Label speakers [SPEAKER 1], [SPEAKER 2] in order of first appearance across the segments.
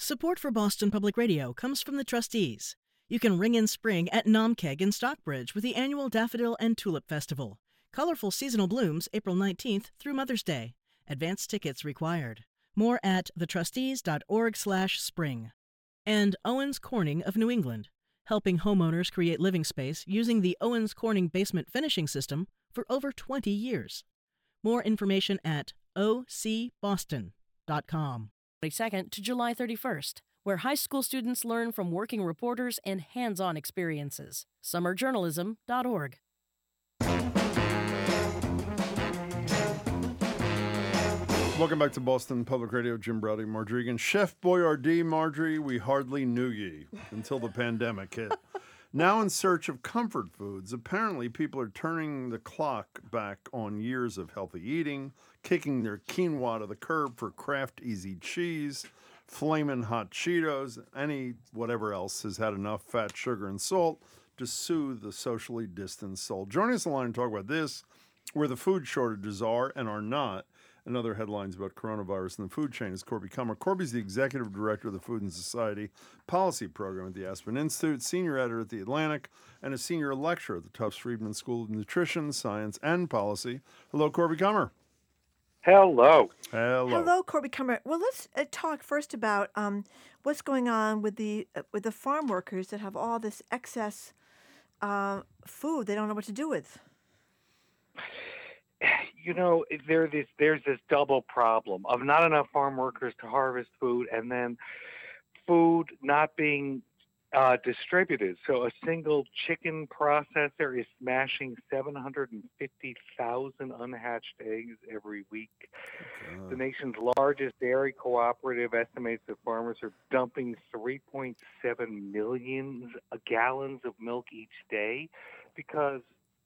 [SPEAKER 1] Support for Boston Public Radio comes from the trustees. You can ring in spring at Naumkeag in Stockbridge with the annual Daffodil and Tulip Festival. Colorful seasonal blooms April 19th through Mother's Day. Advance tickets required. More at thetrustees.org/spring. And Owens Corning of New England, helping homeowners create living space using the Owens Corning basement finishing system for over 20 years. More information at ocboston.com.
[SPEAKER 2] 22nd to July 31st, where high school students learn from working reporters and hands on experiences. Summerjournalism.org.
[SPEAKER 3] Welcome back to Boston Public Radio. Jim Braude, Margery Eagan. Chef Boyardee, Margery, we hardly knew ye until the pandemic hit. Now, in search of comfort foods, apparently people are turning the clock back on years of healthy eating, kicking their quinoa to the curb for Kraft Easy Cheese, flaming hot Cheetos, any whatever else has had enough fat, sugar, and salt to soothe the socially distanced soul. Joining us online to talk about this, where the food shortages are and are not, and other headlines about coronavirus and the food chain is Corby Kummer. Corby's the executive director of the Food and Society Policy Program at the Aspen Institute, senior editor at the Atlantic, and a senior lecturer at the Tufts Friedman School of Nutrition, Science, and Policy. Hello, Corby Kummer.
[SPEAKER 4] Hello.
[SPEAKER 3] Hello.
[SPEAKER 5] Hello, Corby Kummer. Well, let's uh, talk first about um, what's going on with the uh, with the farm workers that have all this excess uh, food they don't know what to do with.
[SPEAKER 4] You know, there this there's this double problem of not enough farm workers to harvest food, and then food not being uh, distributed. So a single chicken processor is smashing 750,000 unhatched eggs every week. The nation's largest dairy cooperative estimates that farmers are dumping 3.7 million gallons of milk each day because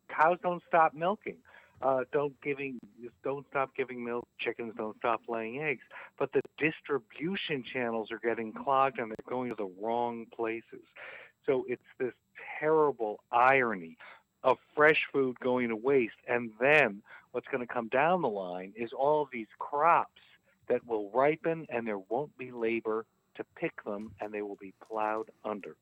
[SPEAKER 4] cows don't stop milking. Uh, don't giving don't stop giving milk. Chickens don't stop laying eggs. But the distribution channels are getting clogged and they're going to the wrong places. So it's this terrible irony of fresh food going to waste, and then what's going to come down the line is all these crops that will ripen and there won't be labor to pick them, and they will be plowed under.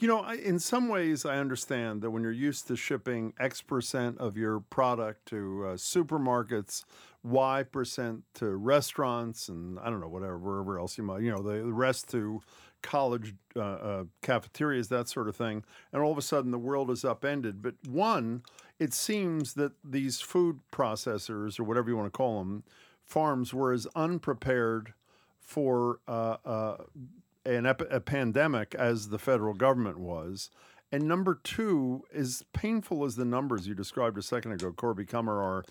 [SPEAKER 3] You know, I, in some ways, I understand that when you're used to shipping X percent of your product to uh, supermarkets, Y percent to restaurants, and I don't know, whatever, wherever else you might, you know, the, the rest to college uh, uh, cafeterias, that sort of thing. And all of a sudden, the world is upended. But one, it seems that these food processors, or whatever you want to call them, farms were as unprepared for uh, uh, an ep- a pandemic as the federal government was. And number two, as painful as the numbers you described a second ago, Corby Kummer, are,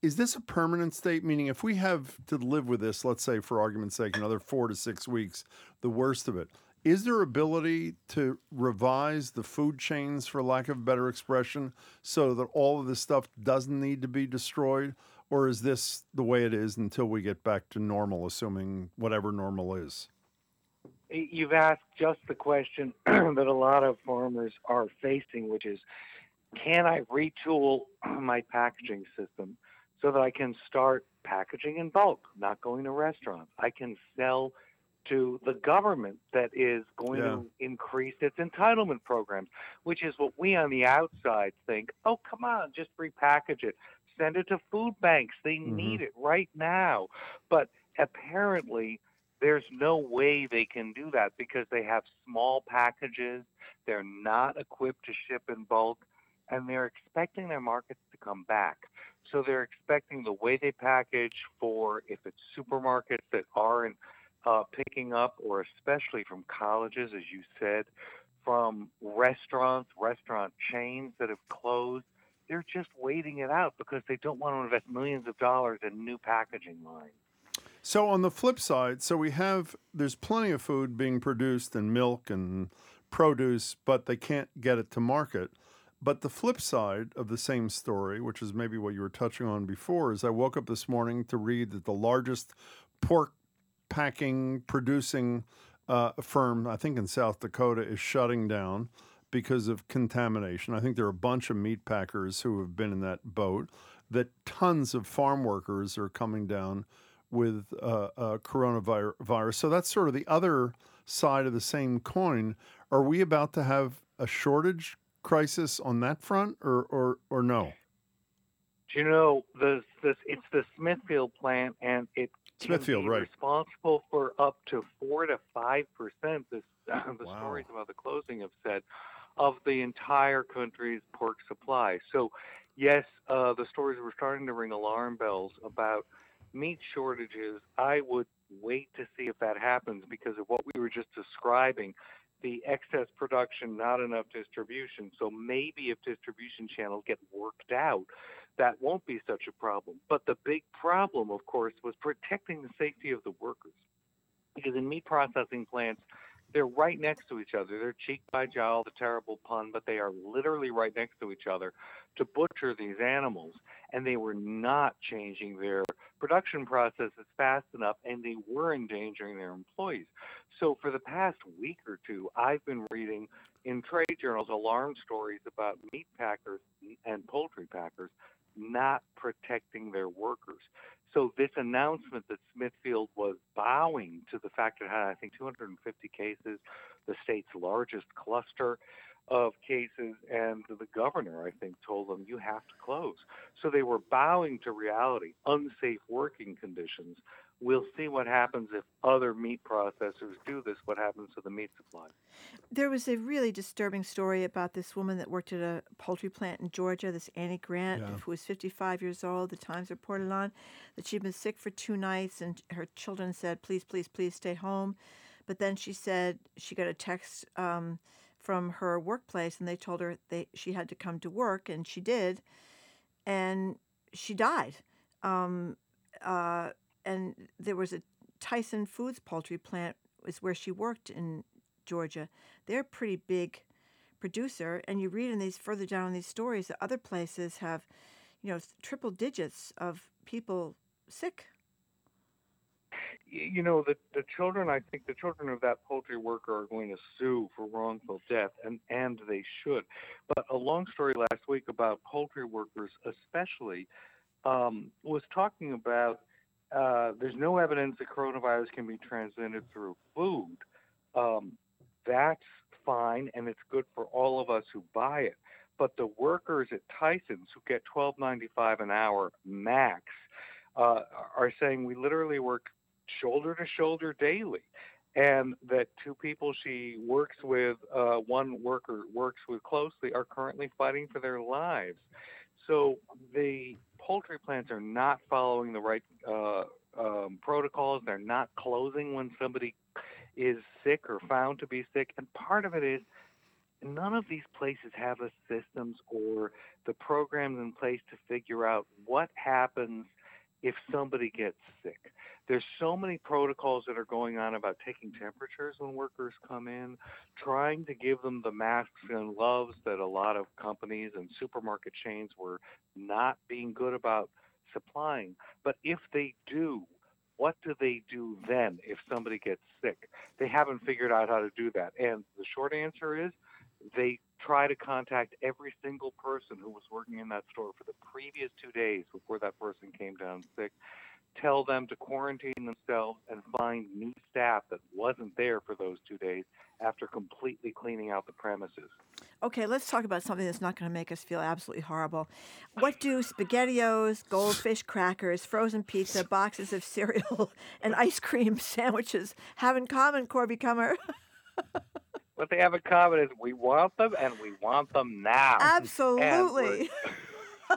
[SPEAKER 3] is this a permanent state? Meaning, if we have to live with this, let's say for argument's sake, another four to six weeks, the worst of it, is there ability to revise the food chains, for lack of better expression, so that all of this stuff doesn't need to be destroyed? Or is this the way it is until we get back to normal, assuming whatever normal is?
[SPEAKER 4] You've asked just the question that a lot of farmers are facing, which is can I retool my packaging system so that I can start packaging in bulk, not going to restaurants? I can sell to the government that is going
[SPEAKER 3] Yeah.
[SPEAKER 4] to increase its entitlement programs, which is what we on the outside think, oh, come on, just repackage it. Send it to food banks. They mm-hmm. need it right now. But apparently, there's no way they can do that because they have small packages. They're not equipped to ship in bulk, and they're expecting their markets to come back. So they're expecting the way they package for if it's supermarkets that aren't uh, picking up, or especially from colleges, as you said, from restaurants, restaurant chains that have closed. They're just waiting it out because they don't want to invest millions of dollars in new packaging lines.
[SPEAKER 3] So on the flip side, so we have there's plenty of food being produced and milk and produce, but they can't get it to market. But the flip side of the same story, which is maybe what you were touching on before, is I woke up this morning to read that the largest pork packing producing uh, firm, I think in South Dakota, is shutting down because of contamination. I think there are a bunch of meat packers who have been in that boat. That tons of farm workers are coming down with uh, uh, coronavirus. So that's sort of the other side of the same coin. Are we about to have a shortage crisis on that front, or or or no?
[SPEAKER 4] Do you know the this? It's the Smithfield plant, and it
[SPEAKER 3] Smithfield, right.
[SPEAKER 4] responsible for up to four to five percent. This the
[SPEAKER 3] Wow.
[SPEAKER 4] stories about the closing have said of the entire country's pork supply. So, yes, uh, the stories were starting to ring alarm bells about meat shortages. I would wait to see if that happens because of what we were just describing. The excess production, not enough distribution. So maybe if distribution channels get worked out, that won't be such a problem. But the big problem, of course, was protecting the safety of the workers. Because in meat processing plants, they're right next to each other. They're cheek by jowl, the terrible pun, but they are literally right next to each other to butcher these animals. And they were not changing their production processes fast enough, and they were endangering their employees. So for the past week or two, I've been reading in trade journals alarm stories about meat packers and poultry packers not protecting their workers. So this announcement that Smithfield was bowing to the fact it had, I think, 250 cases, the state's largest cluster of cases, and the governor, I think, told them you have to close. So they were bowing to reality, unsafe working conditions. We'll see what happens if other meat processors do this, what happens to the meat supply.
[SPEAKER 5] There was a really disturbing story about this woman that worked at a poultry plant in Georgia, this Annie Grant,
[SPEAKER 3] Yeah.
[SPEAKER 5] who was 55 years old. The Times reported on that she'd been sick for two nights, and her children said, "Please, please, please stay home." But then she said she got a text um, from her workplace, and they told her they she had to come to work, and she did, and she died. Um, uh, and there was a Tyson Foods poultry plant is where she worked in Georgia. They're a pretty big producer, and you read in these further down in these stories that other places have, you know, triple digits of people sick.
[SPEAKER 4] You know, the, the children, I think the children of that poultry worker are going to sue for wrongful death, and, and they should. But a long story last week about poultry workers, especially, um, was talking about uh, there's no evidence that coronavirus can be transmitted through food. Um, that's fine, and it's good for all of us who buy it. But the workers at Tyson's who get $12.95 an hour max uh, are saying we literally work shoulder to shoulder daily. And that two people she works with, uh, one worker works with closely, are currently fighting for their lives. So the poultry plants are not following the right uh, um, protocols. They're not closing when somebody is sick or found to be sick. And part of it is none of these places have the systems or the programs in place to figure out what happens if somebody gets sick. There's so many protocols that are going on about taking temperatures when workers come in, trying to give them the masks and gloves that a lot of companies and supermarket chains were not being good about supplying. But if they do, what do they do then if somebody gets sick? They haven't figured out how to do that. And the short answer is they try to contact every single person who was working in that store for the previous two days before that person came down sick, tell them to quarantine themselves and find new staff that wasn't there for those two days after completely cleaning out the premises.
[SPEAKER 5] Okay, let's talk about something that's not going to make us feel absolutely horrible. What do SpaghettiOs, goldfish crackers, frozen pizza, boxes of cereal, and ice cream sandwiches have in common, Corby Kummer?
[SPEAKER 4] What they have in common is we want them and we want them now.
[SPEAKER 5] Absolutely.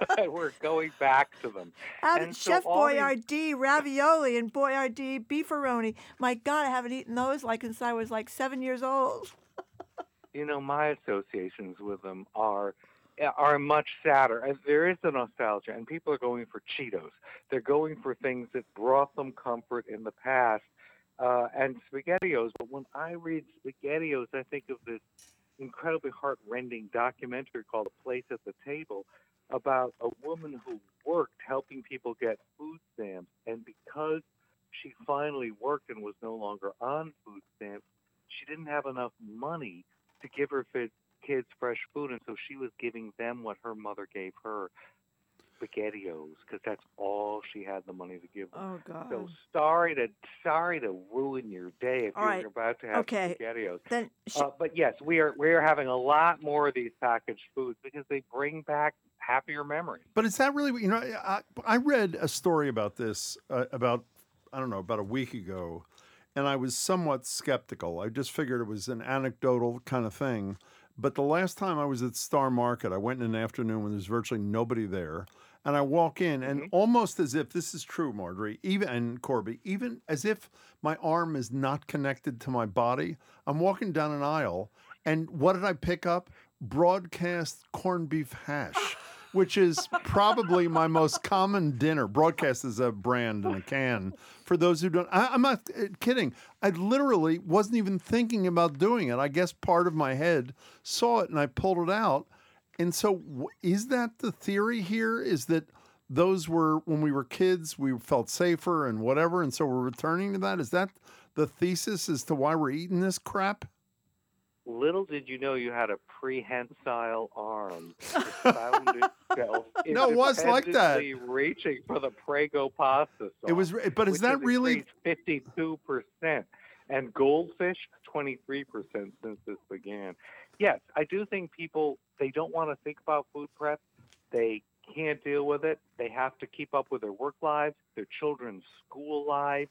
[SPEAKER 4] And we're going back to them.
[SPEAKER 5] Ab-
[SPEAKER 4] And so
[SPEAKER 5] Chef
[SPEAKER 4] all these-
[SPEAKER 5] Boyardee ravioli and Boyardee beefaroni. My God, I haven't eaten those like since I was like seven years old.
[SPEAKER 4] you know, my associations with them are are much sadder. There is a nostalgia, and people are going for Cheetos. They're going for things that brought them comfort in the past, uh, and SpaghettiOs. But when I read SpaghettiOs, I think of this incredibly heart-rending documentary called "A Place at the Table" about a woman who worked helping people get food stamps, and because she finally worked and was no longer on food stamps, she didn't have enough money to give her kids fresh food, and so she was giving them what her mother gave her. SpaghettiOs because that's all she had the money to give them.
[SPEAKER 5] Oh God.
[SPEAKER 4] So sorry to sorry to ruin your day if
[SPEAKER 5] All
[SPEAKER 4] you're
[SPEAKER 5] right.
[SPEAKER 4] about to have
[SPEAKER 5] Okay.
[SPEAKER 4] SpaghettiOs.
[SPEAKER 5] then she,
[SPEAKER 4] Uh, but yes, we are we are having a lot more of these packaged foods because they bring back happier memories.
[SPEAKER 3] But is that really, you know, I, I read a story about this uh, about, I don't know, about a week ago, and I was somewhat skeptical. I just figured it was an anecdotal kind of thing. But the last time I was at Star Market, I went in an afternoon when there's virtually nobody there. And I walk in, and
[SPEAKER 4] Mhm.
[SPEAKER 3] almost as if this is true, Margery, even and Corby, even as if my arm is not connected to my body, I'm walking down an aisle, and what did I pick up? Broadcast corned beef hash which is probably my most common dinner. Broadcast is a brand in a can. For those who don't, I, I'm not uh, kidding. I literally wasn't even thinking about doing it. I guess part of my head saw it and I pulled it out. And so, is that the theory here? Is that those were when we were kids, we felt safer and whatever, and so we're returning to that? Is that the thesis as to why we're eating this crap?
[SPEAKER 4] Little did you know you had a prehensile arm. It found itself
[SPEAKER 3] No, it was like that.
[SPEAKER 4] reaching for the Prego pasta sauce.
[SPEAKER 3] It was, but is that really?
[SPEAKER 4] 52%, and goldfish 23% since this began. Yes, I do think people they don't want to think about food prep. They can't deal with it. They have to keep up with their work lives, their children's school lives.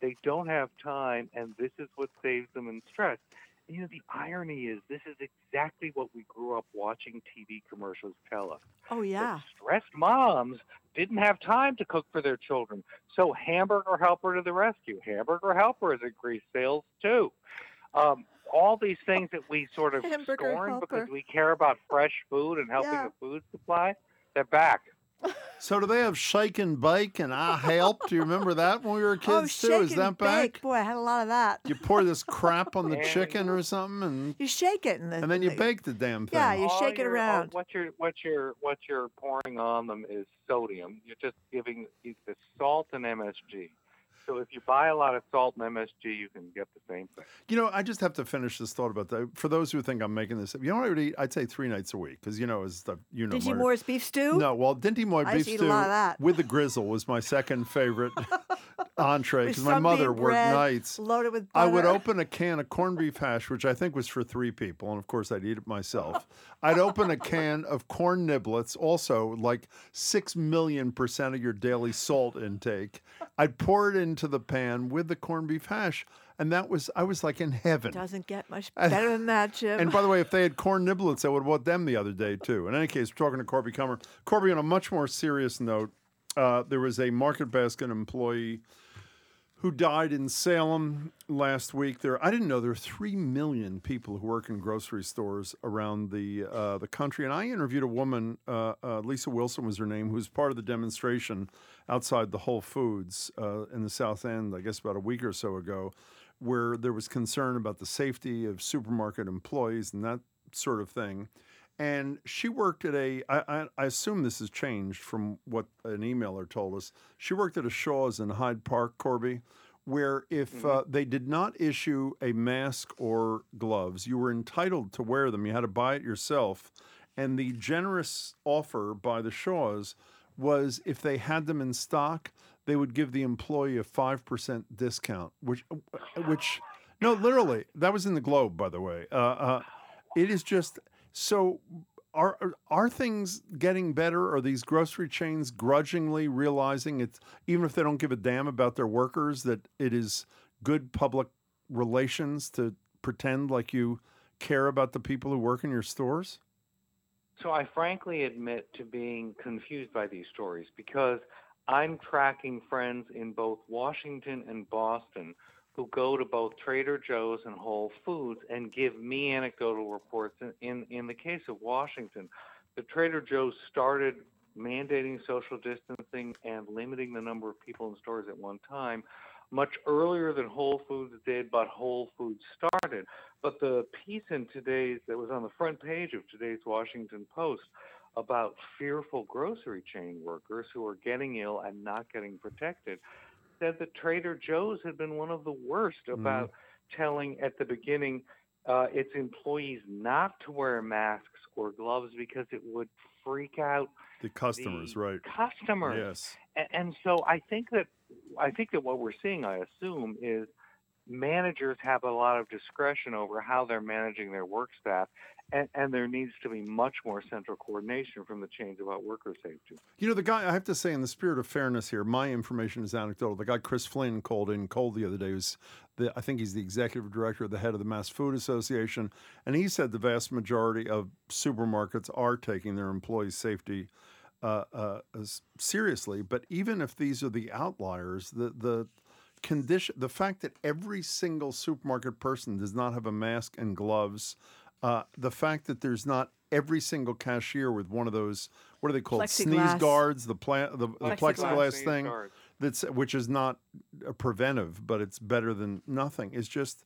[SPEAKER 4] They don't have time, and this is what saves them in stress. And, you know, the irony is this is exactly what we grew up watching TV commercials tell us
[SPEAKER 5] oh yeah.
[SPEAKER 4] that stressed moms didn't have time to cook for their children. So Hamburger Helper to the rescue. Hamburger Helper has increased sales too. Um, all these things that we sort of
[SPEAKER 5] Hamburger
[SPEAKER 4] scorn because we care about fresh food and helping
[SPEAKER 5] Yeah.
[SPEAKER 4] the food supply, they're back.
[SPEAKER 3] So do they have shake and bake and I help? Do you remember that when we were oh, kids
[SPEAKER 5] oh,
[SPEAKER 3] too?
[SPEAKER 5] shake
[SPEAKER 3] Is that
[SPEAKER 5] and
[SPEAKER 3] back?
[SPEAKER 5] bake. Boy, I had a lot of that.
[SPEAKER 3] You pour this crap on the
[SPEAKER 4] And-
[SPEAKER 3] chicken or something, and
[SPEAKER 5] You shake it and, the,
[SPEAKER 3] and then you
[SPEAKER 5] the-
[SPEAKER 3] bake the damn thing.
[SPEAKER 5] Yeah, you
[SPEAKER 4] All
[SPEAKER 5] shake it
[SPEAKER 4] you're- all- oh,
[SPEAKER 5] around.
[SPEAKER 4] What you're what you're what you're pouring on them is sodium. You're just giving it the salt and MSG. So if you buy a lot of salt and MSG, you can get the same thing.
[SPEAKER 3] You know, I just have to finish this thought about that. For those who think I'm making this up, you know what I would eat? I'd say three nights a week because you know, as the, you know,
[SPEAKER 5] Dinty
[SPEAKER 3] Margaret-
[SPEAKER 5] Moore's beef stew.
[SPEAKER 3] No, well, Dinty Moy
[SPEAKER 5] I
[SPEAKER 3] beef
[SPEAKER 5] used to a
[SPEAKER 3] stew
[SPEAKER 5] lot of that.
[SPEAKER 3] with the grizzle was my second favorite entree because my mother worked
[SPEAKER 5] bread,
[SPEAKER 3] nights.
[SPEAKER 5] loaded with butter.
[SPEAKER 3] I would open a can of corned beef hash, which I think was for three people, and of course I'd eat it myself. I'd open a can of corn niblets, also like six million percent of your daily salt intake. I'd pour it into the pan with the corned beef hash, and that was I was like in heaven.
[SPEAKER 5] Doesn't get much better than that, Jim.
[SPEAKER 3] And by the way, if they had corn niblets, I would have bought them the other day too. In any case, we're talking to Corby Kummer. Corby, on a much more serious note, uh, there was a Market Basket employee who died in Salem last week. There, I didn't know there are three million people who work in grocery stores around the uh, the country. And I interviewed a woman, uh, uh, Lisa Wilson was her name, who was part of the demonstration outside the Whole Foods uh, in the South End. I guess about a week or so ago, where there was concern about the safety of supermarket employees and that sort of thing. And she worked at a, I, I, I assume this has changed from what an emailer told us. She worked at a Shaw's in Hyde Park, Corby, where if uh, they did not issue a mask or gloves, you were entitled to wear them. You had to buy it yourself. And the generous offer by the Shaws was if they had them in stock, they would give the employee a 5% discount, which, which, no, literally, that was in the Globe, by the way. Uh, uh, it is just so. Are are- things getting better? Are these grocery chains grudgingly realizing it's even if they don't give a damn about their workers that it is good public relations to pretend like you care about the people who work in your stores?
[SPEAKER 4] So I frankly admit to being confused by these stories because I'm tracking friends in both Washington and Boston who go to both Trader Joe's and Whole Foods and give me anecdotal reports. In, in, in the case of Washington, the Trader Joe's started mandating social distancing and limiting the number of people in stores at one time much earlier than Whole Foods did, but Whole Foods started. But the piece in today's that was on the front page of today's Washington Post about fearful grocery chain workers who are getting ill and not getting protected said that Trader Joe's had been one of the worst about telling at the beginning uh, its employees not to wear masks or gloves because it would freak out
[SPEAKER 3] The customers,
[SPEAKER 4] the
[SPEAKER 3] right?
[SPEAKER 4] customers.
[SPEAKER 3] Yes.
[SPEAKER 4] And, and so I think that I think that what we're seeing, I assume, is managers have a lot of discretion over how they're managing their work staff, and, and there needs to be much more central coordination from the chains about worker safety.
[SPEAKER 3] You know, the guy, I have to say, in the spirit of fairness here, my information is anecdotal. The guy Chris Flynn called in cold the other day was, the, I think he's the executive director, the head of the Mass Food Association, and he said the vast majority of supermarkets are taking their employees' safety uh, uh, seriously. But even if these are the outliers, the the condition, the fact that every single supermarket person does not have a mask and gloves, uh, the fact that there's not every single cashier with one of those what are they called sneeze guards the pla- the, the
[SPEAKER 5] Plexiglass.
[SPEAKER 3] plexiglass thing
[SPEAKER 4] guards.
[SPEAKER 3] that's which is not uh, preventive but it's better than nothing it's just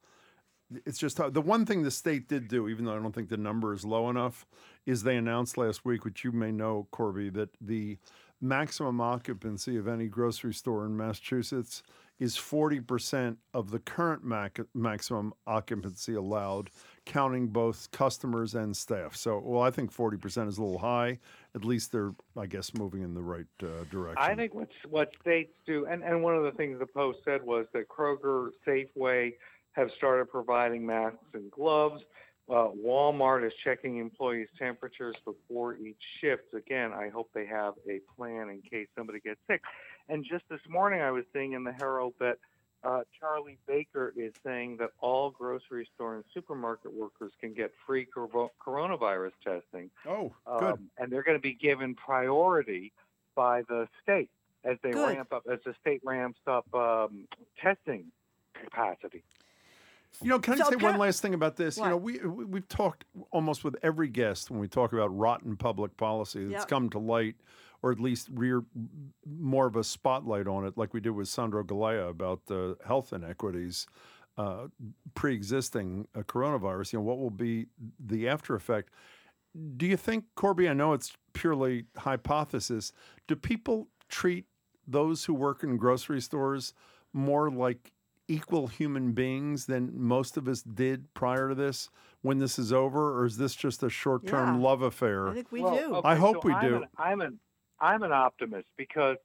[SPEAKER 3] it's just the one thing the state did do even though i don't think the number is low enough is they announced last week which you may know corby that the maximum occupancy of any grocery store in massachusetts is 40% of the current mac- maximum occupancy allowed counting both customers and staff. So well i think 40% is a little high. At least they're i guess moving in the right uh, direction.
[SPEAKER 4] I think what what states do, and, and one of the things the Post said was that Kroger, Safeway have started providing masks and gloves. Uh, Walmart is checking employees' temperatures before each shift. Again, I hope they have a plan in case somebody gets sick. And just this morning, I was seeing in the Herald that uh, Charlie Baker is saying that all grocery store and supermarket workers can get free cor- coronavirus testing
[SPEAKER 3] oh good
[SPEAKER 4] um, and they're going to be given priority by the state as they
[SPEAKER 5] Good.
[SPEAKER 4] ramp up as the state ramps up um, testing capacity.
[SPEAKER 3] You know, can I
[SPEAKER 5] So
[SPEAKER 3] say one last thing about this? You know, we we- we've talked almost with every guest when we talk about rotten public policy that's
[SPEAKER 5] Yep.
[SPEAKER 3] come to light, or at least rear more of a spotlight on it, like we did with Sandro Galea about uh, health inequities uh, pre-existing uh, coronavirus. You know, what will be the after effect? Do you think, Corby? I know it's purely hypothesis. Do people treat those who work in grocery stores more like equal human beings than most of us did prior to this when this is over or is this just a short-term
[SPEAKER 5] Yeah.
[SPEAKER 3] love affair
[SPEAKER 5] I think we
[SPEAKER 4] Well,
[SPEAKER 5] do.
[SPEAKER 4] okay,
[SPEAKER 3] I hope
[SPEAKER 4] so
[SPEAKER 3] we
[SPEAKER 4] I'm
[SPEAKER 3] do.
[SPEAKER 4] An, I'm an I'm an optimist because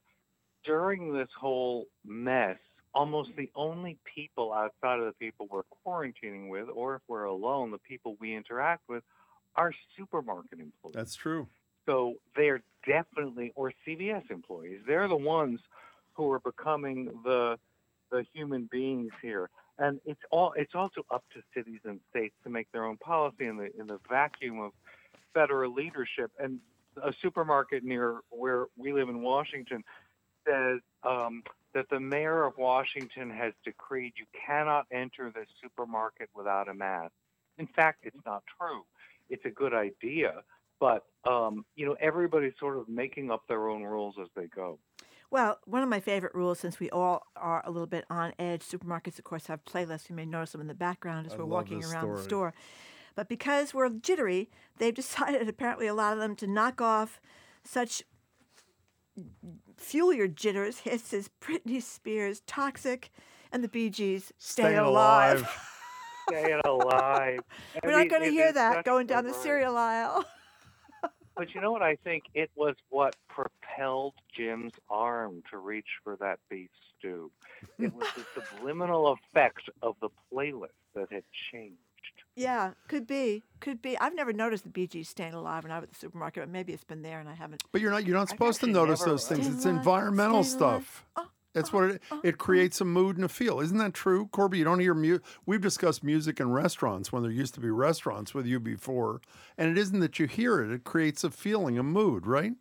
[SPEAKER 4] during this whole mess, almost the only people outside of the people we're quarantining with, or if we're alone, the people we interact with, are supermarket employees.
[SPEAKER 3] that's true
[SPEAKER 4] So they're definitely, or CVS employees, they're the ones who are becoming the the human beings here. And it's all it's also up to cities and states to make their own policy in the in the vacuum of federal leadership. And a supermarket near where we live in Washington says um, that the mayor of Washington has decreed you cannot enter the supermarket without a mask. In fact, it's not true. It's a good idea, but um, you know everybody's sort of making up their own rules as they go.
[SPEAKER 5] Well, one of my favorite rules, since we all are a little bit on edge, supermarkets, of course, have playlists. You may notice them in the background as
[SPEAKER 3] I
[SPEAKER 5] we're walking
[SPEAKER 3] this
[SPEAKER 5] around the
[SPEAKER 3] story.
[SPEAKER 5] store. But because we're jittery, they've decided, apparently, a lot of them to knock off such fuel your jitters hits as Britney Spears' Toxic and the Bee Gees' Stay,
[SPEAKER 3] Staying
[SPEAKER 5] Alive.
[SPEAKER 3] alive.
[SPEAKER 4] Staying alive. I
[SPEAKER 5] We're not going to hear that going down the cereal aisle.
[SPEAKER 4] But you know what? I think it was what propelled Jim's arm to reach for that beef stew. It was the subliminal effect of the playlist that had changed.
[SPEAKER 5] Yeah, could be, could be. I've never noticed the Bee Gees staying alive when I was at the supermarket, but maybe it's been there and I haven't.
[SPEAKER 3] but you're not you're not supposed to notice
[SPEAKER 4] never-
[SPEAKER 3] those things it's environmental stuff
[SPEAKER 5] Oh,
[SPEAKER 3] that's oh, what it
[SPEAKER 5] oh,
[SPEAKER 3] it oh. creates a mood and a feel isn't that true corby you don't hear music we've discussed music in restaurants when there used to be restaurants with you before and it isn't that you hear it it creates a feeling a mood right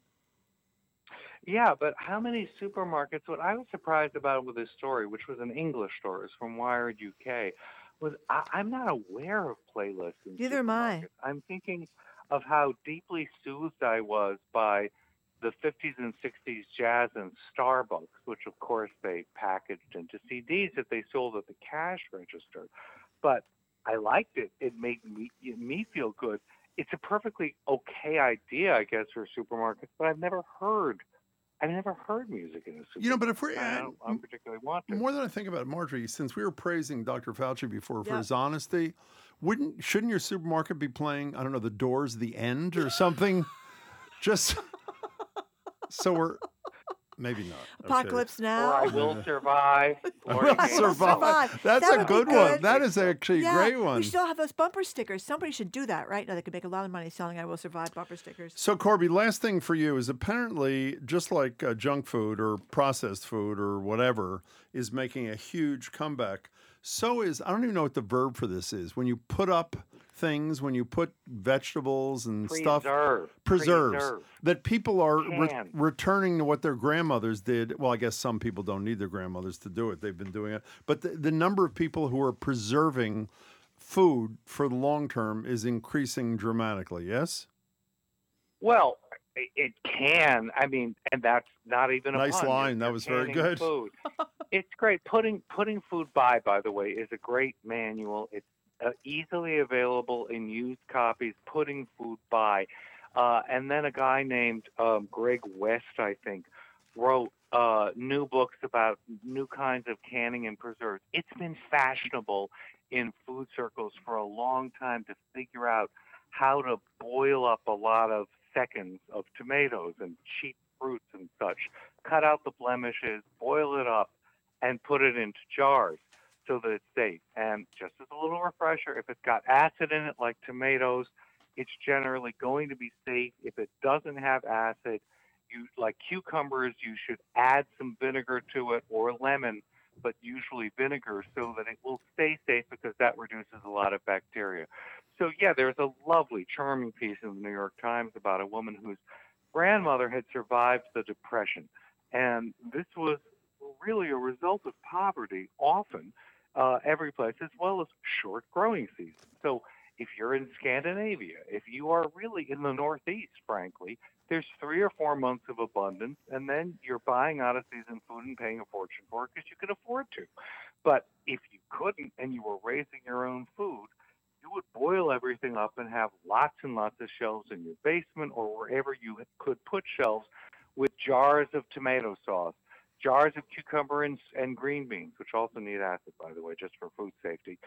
[SPEAKER 4] Yeah, but how many supermarkets? What I was surprised about with this story, which was an English story, it's from Wired UK, was I, I'm not aware of playlists. In
[SPEAKER 5] Neither am I.
[SPEAKER 4] I'm thinking of how deeply soothed I was by the 50s and 60s jazz and Starbucks, which of course they packaged into CDs that they sold at the cash register. But I liked it. It made me me feel good. It's a perfectly okay idea, I guess, for supermarkets, but I've never heard I've never heard music in a supermarket.
[SPEAKER 3] You know, but if we're
[SPEAKER 4] I don't, I don't particularly want to.
[SPEAKER 3] more than I think about it, Margery, since we were praising Dr. Fauci before for
[SPEAKER 5] Yep.
[SPEAKER 3] his honesty, wouldn't shouldn't your supermarket be playing I don't know the Doors, the End, or something? Just so we're maybe not Okay.
[SPEAKER 5] Apocalypse
[SPEAKER 4] or
[SPEAKER 5] Now.
[SPEAKER 4] I will survive.
[SPEAKER 3] I will
[SPEAKER 4] Against
[SPEAKER 3] survive.
[SPEAKER 5] Survive.
[SPEAKER 3] That's
[SPEAKER 5] That
[SPEAKER 3] a
[SPEAKER 5] would be
[SPEAKER 3] good, one. That is actually
[SPEAKER 5] yeah,
[SPEAKER 3] a great one.
[SPEAKER 5] We still have those bumper stickers. Somebody should do that, right? Now they could make a lot of money selling "I Will Survive" bumper stickers.
[SPEAKER 3] So, Corby, last thing for you is apparently just like uh, junk food or processed food or whatever is making a huge comeback. So is I don't even know what the verb for this is. When you put up things, when you put vegetables and stuff, preserves
[SPEAKER 4] Preserve.
[SPEAKER 3] that people are re- returning to what their grandmothers did. Well, I guess some people don't need their grandmothers to do it; they've been doing it. But the, the number of people who are preserving food for the long term is increasing dramatically. Yes.
[SPEAKER 4] Well, it can. I mean, and that's not even a
[SPEAKER 3] Nice
[SPEAKER 4] pun. You're-
[SPEAKER 3] line. That was very good.
[SPEAKER 4] Food. it's great. Putting putting food by, by the way, is a great manual. It's uh, easily available in used copies. Putting food by, uh, and then a guy named um, Greg West, I think, wrote uh, new books about new kinds of canning and preserves. It's been fashionable in food circles for a long time to figure out how to boil up a lot of seconds of tomatoes and cheap fruits and such. Cut out the blemishes, boil it up, and put it into jars so that it's safe. And just as a little refresher, if it's got acid in it, like tomatoes, it's generally going to be safe. If it doesn't have acid, you like cucumbers, you should add some vinegar to it or lemon, but usually vinegar so that it will stay safe because that reduces a lot of bacteria. So yeah, there's a lovely, charming piece in the New York Times about a woman whose grandmother had survived the Depression, and this was really a result of poverty, often uh, every place, as well as short growing seasons. So if you're in Scandinavia, if you are really in the Northeast, frankly, there's three or four months of abundance, and then you're buying out of season food and paying a fortune for it because you can afford to. But if you couldn't and you were raising your own food, you would boil everything up and have lots and lots of shelves in your basement or wherever you could put shelves with jars of tomato sauce, jars of cucumber and, and green beans, which also need acid, by the way, just for food safety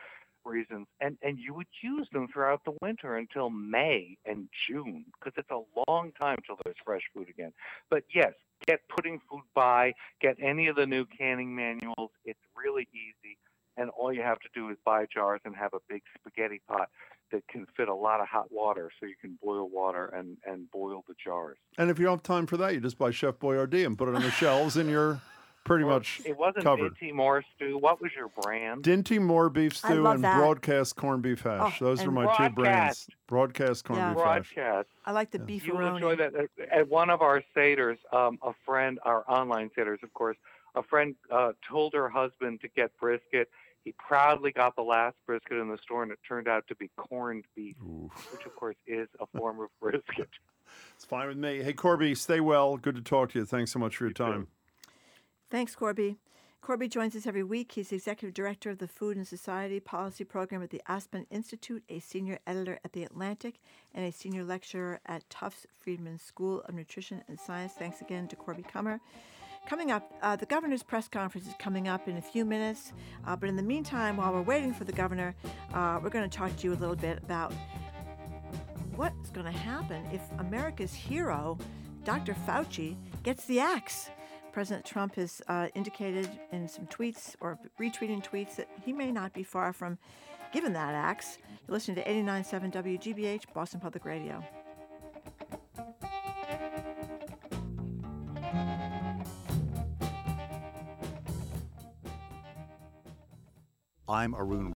[SPEAKER 4] reasons. And, and you would use them throughout the winter until May and June because it's a long time till there's fresh food again. But yes, get putting food by, get any of the new canning manuals. It's really easy and all you have to do is buy jars and have a big spaghetti pot that can fit a lot of hot water so you can boil water and, and boil the jars.
[SPEAKER 3] And if you don't have time for that, you just buy Chef Boyardee and put it on the shelves, and you're pretty
[SPEAKER 4] Well,
[SPEAKER 3] much
[SPEAKER 4] it wasn't
[SPEAKER 3] covered.
[SPEAKER 4] Dinty Moore stew. What was your brand?
[SPEAKER 3] Dinty Moore beef stew and
[SPEAKER 5] that.
[SPEAKER 3] broadcast corned beef hash.
[SPEAKER 5] Oh,
[SPEAKER 3] Those are
[SPEAKER 5] and
[SPEAKER 3] my two brands.
[SPEAKER 4] Broadcast.
[SPEAKER 3] Broadcast corned
[SPEAKER 5] Yeah.
[SPEAKER 3] beef hash.
[SPEAKER 4] Broadcast.
[SPEAKER 5] I like the
[SPEAKER 3] Yeah.
[SPEAKER 5] beef
[SPEAKER 4] You will enjoy that. At- At one of our Seder's, um, a friend, our online Seder's, of course, a friend uh, told her husband to get brisket. He proudly got the last brisket in the store, and it turned out to be corned beef,
[SPEAKER 3] Ooh,
[SPEAKER 4] which, of course, is a form of brisket.
[SPEAKER 3] it's fine with me. Hey, Corby, stay well. Good to talk to you. Thanks so much for your
[SPEAKER 4] You too.
[SPEAKER 3] time.
[SPEAKER 5] Thanks, Corby. Corby joins us every week. He's the executive director of the Food and Society Policy Program at the Aspen Institute, a senior editor at The Atlantic, and a senior lecturer at Tufts Friedman School of Nutrition and Science. Thanks again to Corby Kummer. Coming up, uh, the governor's press conference is coming up in a few minutes. Uh, but in the meantime, while we're waiting for the governor, uh, we're going to talk to you a little bit about what's going to happen if America's hero, Dr. Fauci, gets the axe. President Trump has uh, indicated in some tweets or retweeting tweets that he may not be far from given that axe. You're listening to 89.7 WGBH, Boston Public Radio.
[SPEAKER 6] I'm Arun